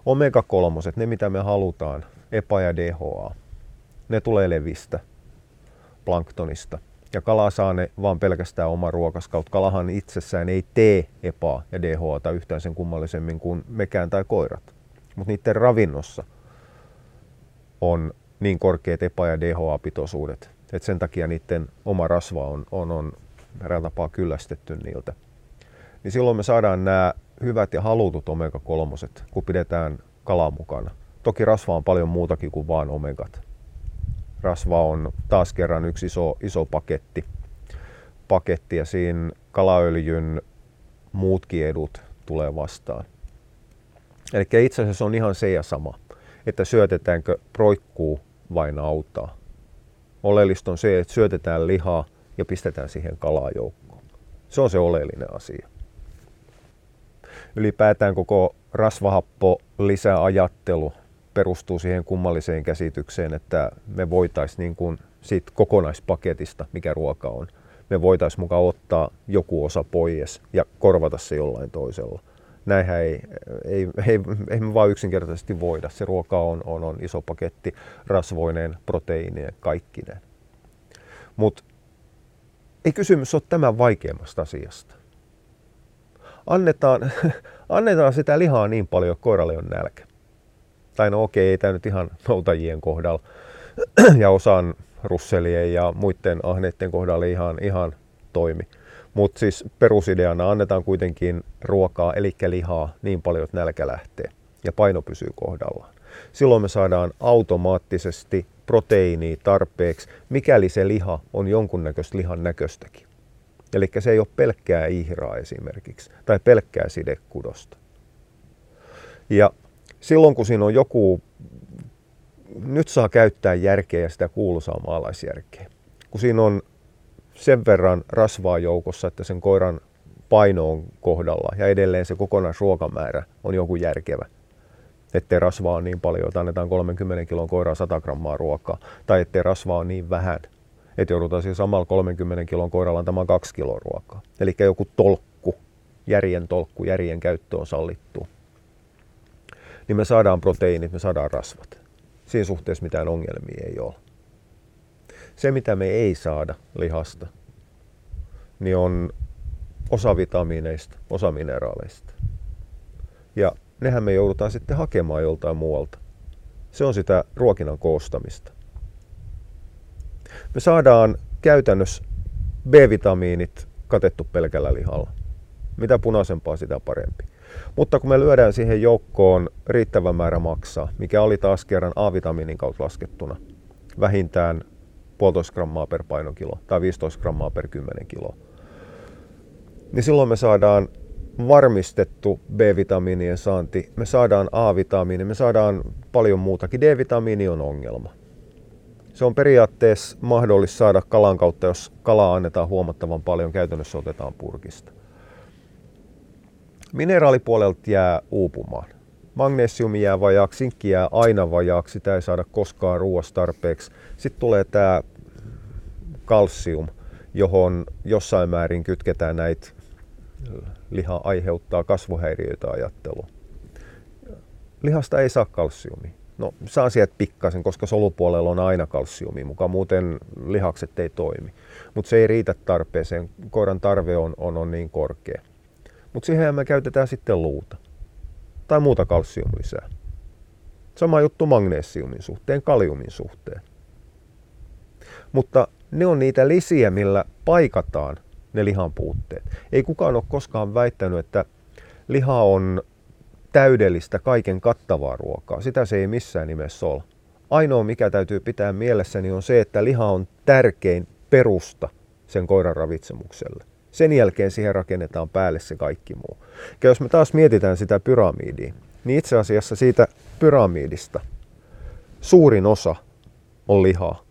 Omega-3, ne mitä me halutaan, EPA ja DHA. Ne tulee levistä, planktonista. Ja kala saa ne vaan pelkästään oma ruokaskaut. Kalahan itsessään ei tee EPA ja DHA yhtään sen kummallisemmin kuin mekään tai koirat. Mutta niiden ravinnossa on niin korkeat EPA ja DHA-pitoisuudet, että sen takia niiden oma rasva on, on, on eräällä tapaa kyllästetty niiltä. Niin silloin me saadaan nämä hyvät ja halutut omega-3, kun pidetään kala mukana. Toki rasva on paljon muutakin kuin vain omegat. Rasva on taas kerran yksi iso, iso paketti. paketti ja siinä kalaöljyn muutkin edut tulee vastaan. Eli itse asiassa on ihan se ja sama, että syötetäänkö proikkuu vai nautaa. Oleellista on se, että syötetään lihaa ja pistetään siihen kalaa joukkoon. Se on se oleellinen asia. Ylipäätään koko rasvahappo lisäajattelu perustuu siihen kummalliseen käsitykseen, että me voitaisiin niin kuin siitä kokonaispaketista, mikä ruoka on, me voitaisiin mukaan ottaa joku osa pois ja korvata se jollain toisella. Näinhän ei, ei, ei, ei me vaan yksinkertaisesti voida. Se ruoka on, on, on iso paketti, rasvoineen, proteiinien, kaikkinen. Mutta ei kysymys ole tämän vaikeammasta asiasta. Annetaan, annetaan sitä lihaa niin paljon, että koiralle on nälkä. Tai no okei, ei tämä nyt ihan noutajien kohdalla ja osan russelien ja muiden ahneiden kohdalla ihan, ihan toimi. Mutta siis perusideana annetaan kuitenkin ruokaa, eli lihaa, niin paljon, että nälkä lähtee ja paino pysyy kohdallaan. Silloin me saadaan automaattisesti proteiinia tarpeeksi, mikäli se liha on jonkunnäköistä lihan näköistäkin. Eli se ei ole pelkkää ihraa esimerkiksi, tai pelkkää sidekudosta. Ja silloin kun siinä on joku, nyt saa käyttää järkeä ja sitä kuuluisaa maalaisjärkeä. Kun siinä on sen verran rasvaa joukossa, että sen koiran paino on kohdalla ja edelleen se kokonaisruokamäärä on joku järkevä. Ettei rasvaa ole niin paljon, että annetaan 30 kilon koiraa 100 grammaa ruokaa. Tai ettei rasvaa ole niin vähän, että joudutaan siis samalla 30 kilon koiralla antamaan 2 kiloa ruokaa. Eli joku tolkku, järjen tolkku, järjen käyttö on sallittu. Niin me saadaan proteiinit, me saadaan rasvat. Siinä suhteessa mitään ongelmia ei ole. Se, mitä me ei saada lihasta, niin on osa vitamiineista, osa mineraaleista. Ja nehän me joudutaan sitten hakemaan joltain muualta. Se on sitä ruokinnan koostamista. Me saadaan käytännössä B-vitamiinit katettu pelkällä lihalla. Mitä punaisempaa, sitä parempi. Mutta kun me lyödään siihen joukkoon riittävä määrä maksaa, mikä oli taas kerran A-vitamiinin kautta laskettuna, vähintään 1,5 grammaa per painokilo tai 15 grammaa per 10 kilo. Niin silloin me saadaan varmistettu B-vitamiinien saanti, me saadaan A-vitamiini, me saadaan paljon muutakin. D-vitamiini on ongelma. Se on periaatteessa mahdollista saada kalan kautta, jos kalaa annetaan huomattavan paljon, käytännössä otetaan purkista. Mineraalipuolelta jää uupumaan. Magnesiumi jää vajaaksi, sinkki jää aina vajaaksi, sitä ei saada koskaan ruoasta tarpeeksi. Sitten tulee tämä kalsium, johon jossain määrin kytketään näitä liha aiheuttaa kasvuhäiriöitä ajattelu. Lihasta ei saa kalsiumia. No saa sieltä pikkasen, koska solupuolella on aina kalsiumi mukaan, muuten lihakset ei toimi. Mutta se ei riitä tarpeeseen, koiran tarve on, on, on niin korkea. Mutta siihen me käytetään sitten luuta tai muuta kalsiumlisää. Sama juttu magnesiumin suhteen, kaliumin suhteen. Mutta ne on niitä lisiä, millä paikataan ne lihan puutteet. Ei kukaan ole koskaan väittänyt, että liha on täydellistä, kaiken kattavaa ruokaa. Sitä se ei missään nimessä ole. Ainoa, mikä täytyy pitää mielessäni, on se, että liha on tärkein perusta sen koiran ravitsemukselle. Sen jälkeen siihen rakennetaan päälle se kaikki muu. Ja jos me taas mietitään sitä pyramidia, niin itse asiassa siitä pyramidista suurin osa on lihaa.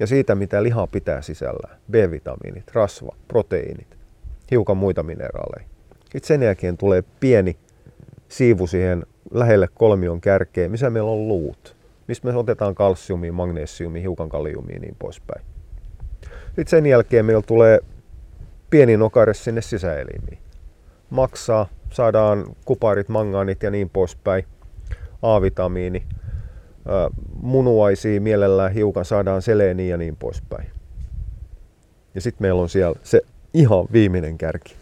Ja siitä, mitä liha pitää sisällään. B-vitamiinit, rasva, proteiinit, hiukan muita mineraaleja. Sitten sen jälkeen tulee pieni siivu siihen lähelle kolmion kärkeen, missä meillä on luut, mistä me otetaan kalsiumia, magnesiumia, hiukan kaliumia ja niin poispäin. Sitten sen jälkeen meillä tulee pieni nokare sinne sisäelimiin. Maksaa, saadaan kuparit, mangaanit ja niin poispäin, A-vitamiini, munuaisia mielellään hiukan saadaan seleeniä ja niin poispäin. Ja sitten meillä on siellä se ihan viimeinen kärki,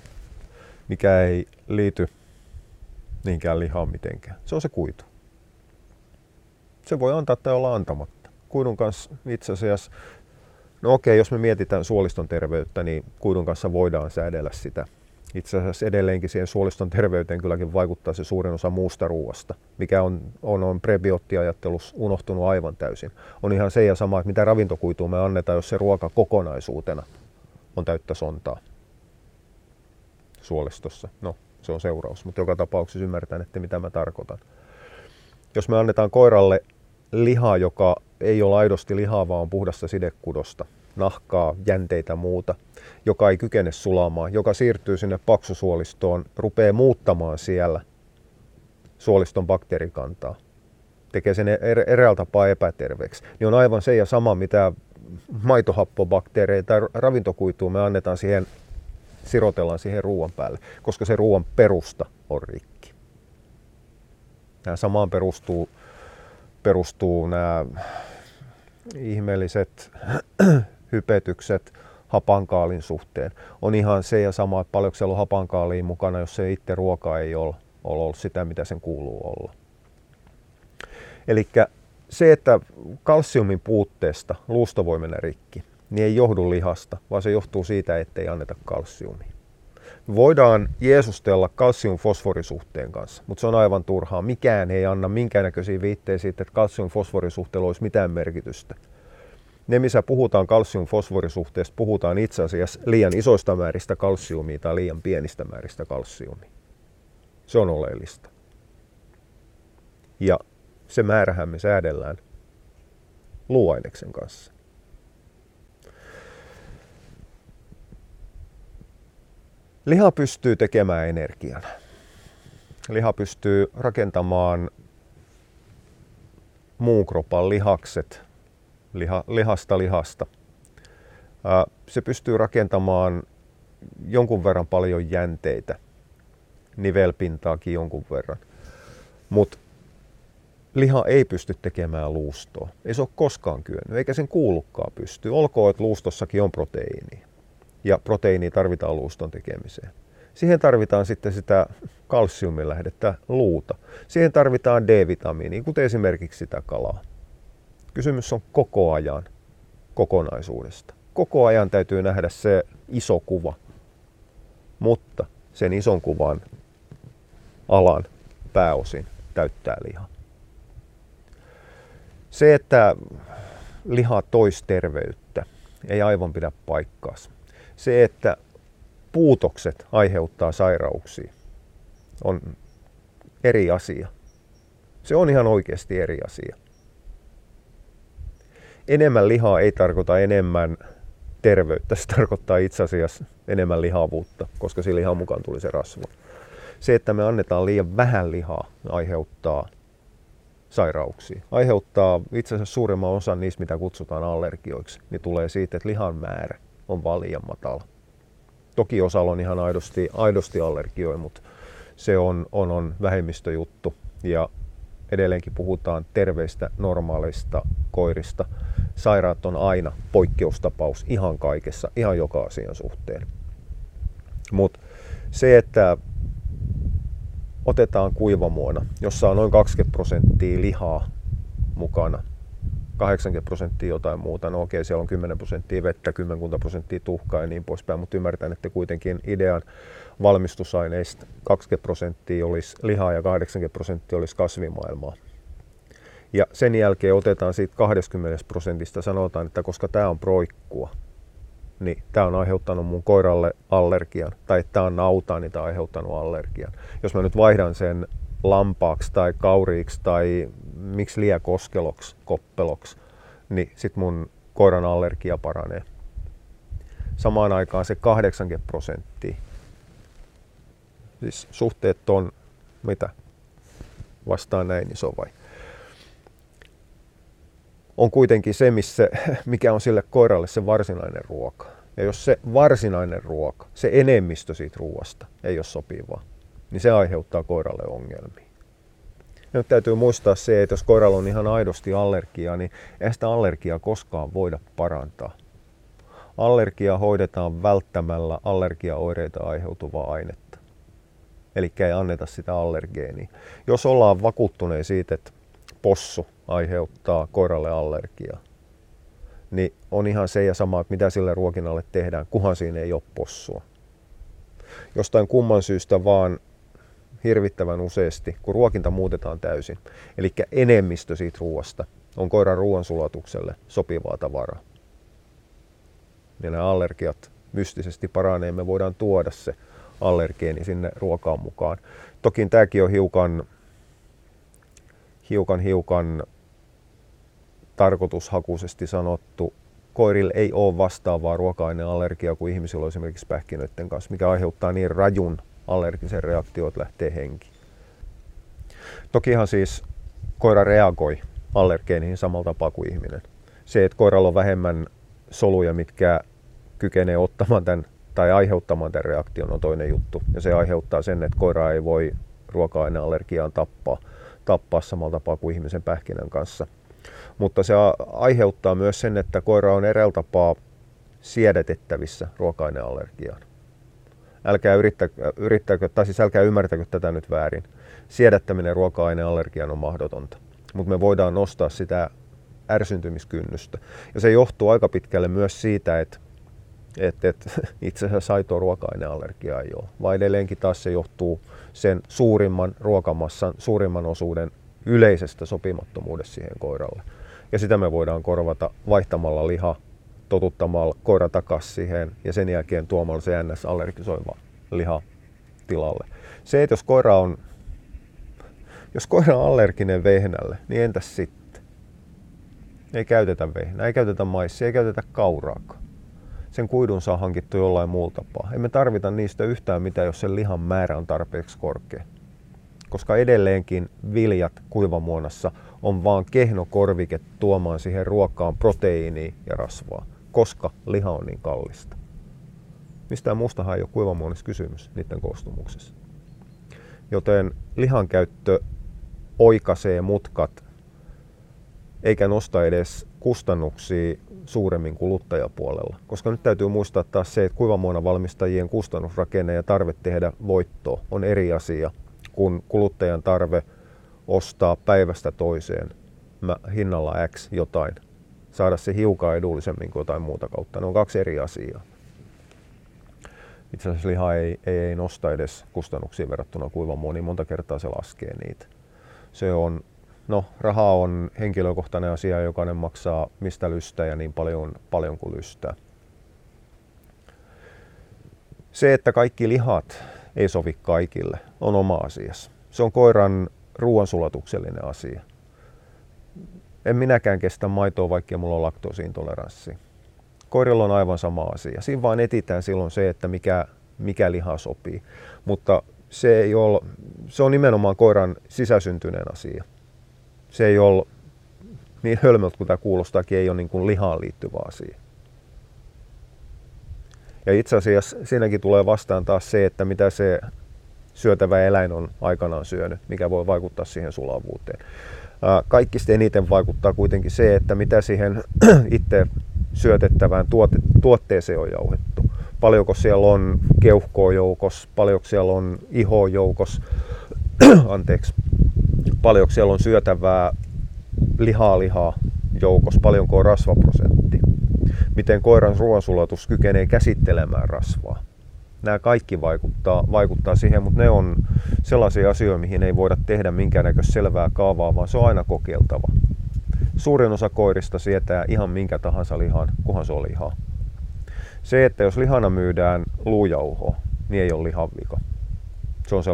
mikä ei liity niinkään lihaan mitenkään. Se on se kuitu. Se voi antaa tai olla antamatta. Kuidun kanssa itse asiassa No okei, jos me mietitään suoliston terveyttä, niin kuidun kanssa voidaan säädellä sitä. Itse asiassa edelleenkin siihen suoliston terveyteen kylläkin vaikuttaa se suurin osa muusta ruoasta, mikä on, on, on prebioottiajattelussa unohtunut aivan täysin. On ihan se ja sama, että mitä ravintokuitua me annetaan, jos se ruoka kokonaisuutena on täyttä sontaa. suolistossa. No, se on seuraus, mutta joka tapauksessa ymmärtää, että mitä mä tarkoitan. Jos me annetaan koiralle lihaa, joka ei ole aidosti lihaa, vaan on puhdasta sidekudosta, nahkaa, jänteitä muuta, joka ei kykene sulamaan, joka siirtyy sinne paksusuolistoon, rupeaa muuttamaan siellä suoliston bakteerikantaa, tekee sen er-, eräällä tapaa epäterveeksi, niin on aivan se ja sama, mitä maitohappobakteereita tai ravintokuitua me annetaan siihen, sirotellaan siihen ruoan päälle, koska se ruoan perusta on rikki. Nämä samaan perustuu, perustuu nämä ihmeelliset hypetykset hapankaalin suhteen. On ihan se ja sama, että paljonko siellä on hapankaaliin mukana, jos se itse ruoka ei ole, ole ollut sitä, mitä sen kuuluu olla. Eli se, että kalsiumin puutteesta luusto voi mennä rikki, niin ei johdu lihasta, vaan se johtuu siitä, ettei anneta kalsiumia. Voidaan jeesustella kalsium-fosforisuhteen kanssa, mutta se on aivan turhaa. Mikään ei anna minkäännäköisiä viitteitä siitä, että kalsium-fosforisuhteella olisi mitään merkitystä. Ne, missä puhutaan kalsium-fosforisuhteesta, puhutaan itse asiassa liian isoista määristä kalsiumia tai liian pienistä määristä kalsiumia. Se on oleellista. Ja se määrähän me säädellään luuaineksen kanssa. Liha pystyy tekemään energian. Liha pystyy rakentamaan muun kropan lihakset liha, lihasta lihasta. Se pystyy rakentamaan jonkun verran paljon jänteitä, nivelpintaakin jonkun verran. Mutta liha ei pysty tekemään luustoa. Ei se ole koskaan kyennyt, eikä sen kuulukaan pysty. Olkoon, että luustossakin on proteiini. Ja proteiini tarvitaan luuston tekemiseen. Siihen tarvitaan sitten sitä kalsiumin lähdettä luuta. Siihen tarvitaan D-vitamiinia, kuten esimerkiksi sitä kalaa. Kysymys on koko ajan kokonaisuudesta. Koko ajan täytyy nähdä se iso kuva, mutta sen ison kuvan alan pääosin täyttää liha. Se, että liha tois terveyttä, ei aivan pidä paikkaansa. Se, että puutokset aiheuttaa sairauksia, on eri asia. Se on ihan oikeasti eri asia. Enemmän lihaa ei tarkoita enemmän terveyttä, se tarkoittaa itse asiassa enemmän lihavuutta, koska siinä lihan mukaan tuli se rasva. Se, että me annetaan liian vähän lihaa, aiheuttaa sairauksia. Aiheuttaa itse asiassa suurimman osan niistä, mitä kutsutaan allergioiksi, niin tulee siitä, että lihan määrä on vaan liian matala. Toki osalla on ihan aidosti, aidosti allergioi, mutta se on, on, on vähemmistöjuttu. Ja edelleenkin puhutaan terveistä, normaaleista koirista. Sairaat on aina poikkeustapaus ihan kaikessa, ihan joka asian suhteen. Mutta se, että otetaan kuivamuona, jossa on noin 20 prosenttia lihaa mukana, 80 prosenttia jotain muuta, no okei, siellä on 10 prosenttia vettä, 10 prosenttia tuhkaa ja niin poispäin, mutta ymmärtän, että kuitenkin idean valmistusaineista 20 prosenttia olisi lihaa ja 80 prosenttia olisi kasvimaailmaa. Ja sen jälkeen otetaan siitä 20 prosentista, sanotaan, että koska tämä on proikkua, niin tämä on aiheuttanut mun koiralle allergian, tai tämä on nautaa, niin tämä on aiheuttanut allergian. Jos mä nyt vaihdan sen lampaaksi tai kauriiksi tai miksi liian koskeloksi, koppeloksi, niin sit mun koiran allergia paranee. Samaan aikaan se 80 prosenttia, siis suhteet on, mitä vastaan näin iso vai? On kuitenkin se, missä, mikä on sille koiralle se varsinainen ruoka. Ja jos se varsinainen ruoka, se enemmistö siitä ruoasta ei ole sopivaa, niin se aiheuttaa koiralle ongelmia. Nyt täytyy muistaa se, että jos koiralla on ihan aidosti allergiaa, niin ei sitä allergiaa koskaan voida parantaa. Allergia hoidetaan välttämällä allergiaoireita aiheutuvaa ainetta. Eli ei anneta sitä allergeenia. Jos ollaan vakuuttuneet siitä, että possu aiheuttaa koiralle allergiaa, niin on ihan se ja sama, että mitä sille ruokinnalle tehdään, kuhan siinä ei ole possua. Jostain kumman syystä vaan hirvittävän useasti, kun ruokinta muutetaan täysin. Eli enemmistö siitä ruoasta on koiran ruoansulatukselle sopivaa tavaraa. Ja nämä allergiat mystisesti paranee, me voidaan tuoda se allergeeni sinne ruokaan mukaan. Toki tämäkin on hiukan, hiukan, hiukan tarkoitushakuisesti sanottu. Koirille ei ole vastaavaa ruoka-aineallergiaa kuin ihmisillä on esimerkiksi pähkinöiden kanssa, mikä aiheuttaa niin rajun allergisen reaktion, että lähtee henki. Tokihan siis koira reagoi allergeeniin samalla tapaa kuin ihminen. Se, että koiralla on vähemmän soluja, mitkä kykenee ottamaan tämän tai aiheuttamaan tämän reaktion on toinen juttu. Ja se aiheuttaa sen, että koira ei voi ruoka-aineallergiaan tappaa, tappaa samalla tapaa kuin ihmisen pähkinän kanssa. Mutta se aiheuttaa myös sen, että koira on eräällä tapaa siedetettävissä ruoka-aineallergiaan. Älkää yrittäkö, yrittäkö, tai siis älkää ymmärtäkö tätä nyt väärin. Siedättäminen ruoka-aineallergiaan on mahdotonta, mutta me voidaan nostaa sitä ärsyntymiskynnystä. Ja se johtuu aika pitkälle myös siitä, että että et, itse asiassa aitoa ruoka-aineallergiaa ei ole, vaan edelleenkin taas se johtuu sen suurimman ruokamassan, suurimman osuuden yleisestä sopimattomuudesta siihen koiralle. Ja sitä me voidaan korvata vaihtamalla liha, totuttamalla koira takaisin siihen ja sen jälkeen tuomalla se NS-allergisoiva liha tilalle. Se, että jos koira on, jos koira on allerginen vehnälle, niin entäs sitten? Ei käytetä vehnää, ei käytetä maissia, ei käytetä kauraakaan sen kuidun saa hankittu jollain muulla tapaa. Emme tarvita niistä yhtään mitään, jos sen lihan määrä on tarpeeksi korkea. Koska edelleenkin viljat kuivamuonassa on vaan kehno korvike tuomaan siihen ruokaan proteiiniä ja rasvaa, koska liha on niin kallista. Mistään muustahan ei ole kuivamuonissa kysymys niiden koostumuksessa. Joten lihan käyttö oikaisee mutkat eikä nosta edes kustannuksia suuremmin kuluttajapuolella. Koska nyt täytyy muistaa taas se, että kuivamuonan valmistajien kustannusrakenne ja tarve tehdä voittoa on eri asia kuin kuluttajan tarve ostaa päivästä toiseen hinnalla X jotain, saada se hiukan edullisemmin kuin jotain muuta kautta. Ne on kaksi eri asiaa. Itse asiassa liha ei, ei, ei nosta edes kustannuksia verrattuna kuivamuoniin, niin monta kertaa se laskee niitä. Se on No, raha on henkilökohtainen asia, jokainen maksaa mistä lystää ja niin paljon, paljon kuin lystää. Se, että kaikki lihat ei sovi kaikille, on oma asiassa. Se on koiran ruoansulatuksellinen asia. En minäkään kestä maitoa, vaikka mulla on laktoosiintoleranssi. Koirilla on aivan sama asia. Siinä vaan etitään silloin se, että mikä, mikä liha sopii. Mutta se, ei ole, se on nimenomaan koiran sisäsyntyneen asia se ei ole niin hölmöltä kuin tämä kuulostaakin, ei ole niin kuin lihaan liittyvä asia. Ja itse asiassa siinäkin tulee vastaan taas se, että mitä se syötävä eläin on aikanaan syönyt, mikä voi vaikuttaa siihen sulavuuteen. Kaikista eniten vaikuttaa kuitenkin se, että mitä siihen itse syötettävään tuote, tuotteeseen on jauhettu. Paljonko siellä on keuhkoa joukos, paljonko siellä on iho joukos, anteeksi, paljonko siellä on syötävää lihaa lihaa joukos, paljonko on rasvaprosentti, miten koiran ruoansulatus kykenee käsittelemään rasvaa. Nämä kaikki vaikuttaa, vaikuttaa siihen, mutta ne on sellaisia asioita, mihin ei voida tehdä minkäännäköistä selvää kaavaa, vaan se on aina kokeiltava. Suurin osa koirista sietää ihan minkä tahansa lihan, kunhan se on lihaa. Se, että jos lihana myydään luujauhoa, niin ei ole lihan vika. Se on se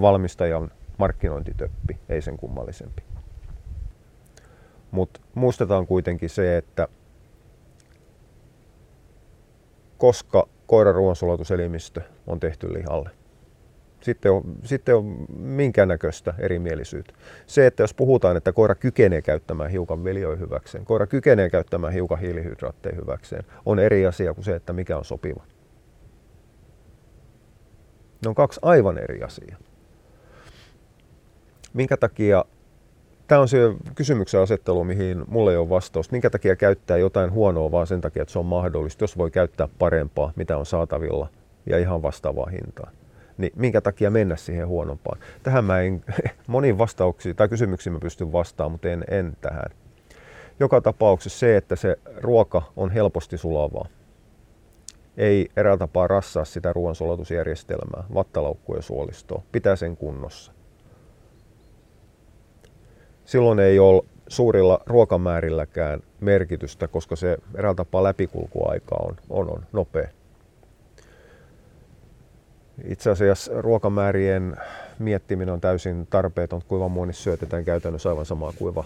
valmistajan markkinointitöppi, ei sen kummallisempi. Mutta muistetaan kuitenkin se, että koska koiran ruoansulatuselimistö on tehty lihalle, sitten on, sitten on minkäännäköistä erimielisyyttä. Se, että jos puhutaan, että koira kykenee käyttämään hiukan veljoja hyväkseen, koira kykenee käyttämään hiukan hiilihydraatteja hyväkseen, on eri asia kuin se, että mikä on sopiva. Ne on kaksi aivan eri asiaa minkä takia, tämä on se kysymyksen asettelu, mihin mulle ei ole vastaus, minkä takia käyttää jotain huonoa vaan sen takia, että se on mahdollista, jos voi käyttää parempaa, mitä on saatavilla ja ihan vastaavaa hintaa. Niin minkä takia mennä siihen huonompaan? Tähän mä en, moniin vastauksiin tai kysymyksiin mä pystyn vastaamaan, mutta en, en tähän. Joka tapauksessa se, että se ruoka on helposti sulavaa, ei eräällä tapaa rassaa sitä ruoansulatusjärjestelmää, vattalaukkuja ja suolistoa, pitää sen kunnossa silloin ei ole suurilla ruokamäärilläkään merkitystä, koska se eräällä tapaa läpikulkuaika on, on, on nopea. Itse asiassa ruokamäärien miettiminen on täysin tarpeeton. Kuivamuonissa syötetään käytännössä aivan samaa kuiva,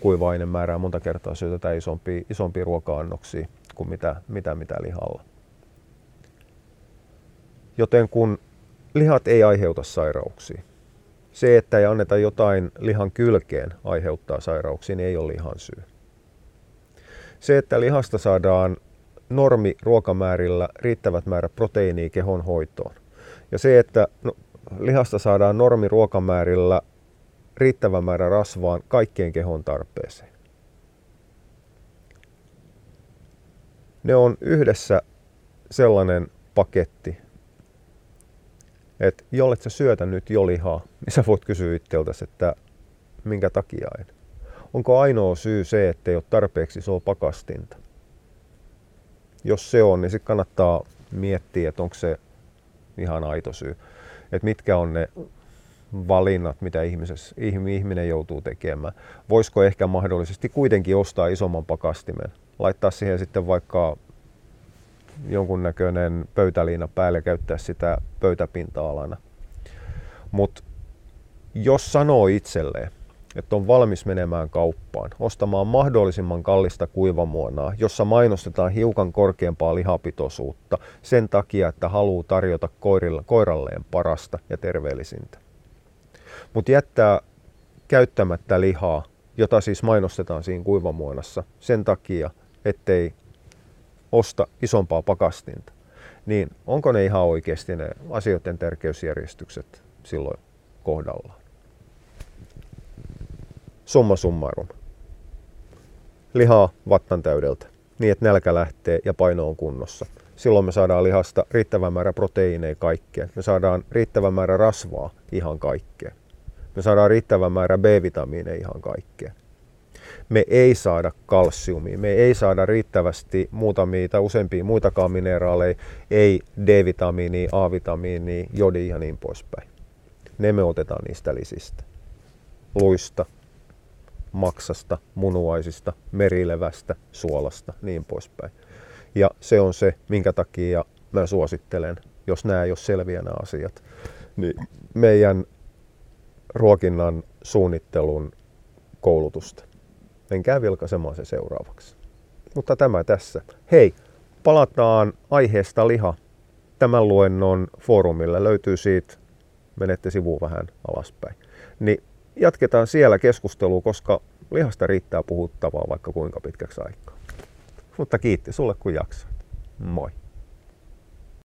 kuiva määrää. Monta kertaa syötetään isompia, isompia ruoka-annoksia kuin mitä, mitä, mitä lihalla. Joten kun lihat ei aiheuta sairauksia, se, että ei anneta jotain lihan kylkeen aiheuttaa sairauksia, niin ei ole lihan syy. Se, että lihasta saadaan normi ruokamäärillä riittävät määrät proteiinia kehon hoitoon. Ja se, että no, lihasta saadaan normi ruokamäärillä riittävä määrä rasvaan kaikkien kehon tarpeeseen. Ne on yhdessä sellainen paketti, että jollet sä syötä nyt jo lihaa, niin sä voit kysyä itseltäsi, että minkä takia en. Onko ainoa syy se, että ei ole tarpeeksi isoa pakastinta? Jos se on, niin sitten kannattaa miettiä, että onko se ihan aito syy. Että mitkä on ne valinnat, mitä ihminen joutuu tekemään. Voisiko ehkä mahdollisesti kuitenkin ostaa isomman pakastimen, laittaa siihen sitten vaikka jonkunnäköinen pöytäliina päälle ja käyttää sitä pöytäpinta-alana. Mutta jos sanoo itselleen, että on valmis menemään kauppaan, ostamaan mahdollisimman kallista kuivamuonaa, jossa mainostetaan hiukan korkeampaa lihapitoisuutta sen takia, että haluaa tarjota koirille, koiralleen parasta ja terveellisintä. Mutta jättää käyttämättä lihaa, jota siis mainostetaan siinä kuivamuonassa sen takia, ettei osta isompaa pakastinta, niin onko ne ihan oikeasti ne asioiden tärkeysjärjestykset silloin kohdallaan? Summa summarum. Lihaa vattan täydeltä, niin että nälkä lähtee ja paino on kunnossa. Silloin me saadaan lihasta riittävä määrä proteiineja kaikkeen. Me saadaan riittävä määrä rasvaa ihan kaikkeen. Me saadaan riittävä määrä B-vitamiineja ihan kaikkeen me ei saada kalsiumia, me ei saada riittävästi muutamia tai useampia muitakaan mineraaleja, ei D-vitamiinia, A-vitamiinia, jodia ja niin poispäin. Ne me otetaan niistä lisistä. Luista, maksasta, munuaisista, merilevästä, suolasta, niin poispäin. Ja se on se, minkä takia mä suosittelen, jos nämä ei ole selviä nämä asiat, niin meidän ruokinnan suunnittelun koulutusta menkää vilkaisemaan se seuraavaksi. Mutta tämä tässä. Hei, palataan aiheesta liha. Tämän luennon foorumilla löytyy siitä, menette sivuun vähän alaspäin. Niin jatketaan siellä keskustelua, koska lihasta riittää puhuttavaa vaikka kuinka pitkäksi aikaa. Mutta kiitti sulle kun jaksoit. Moi.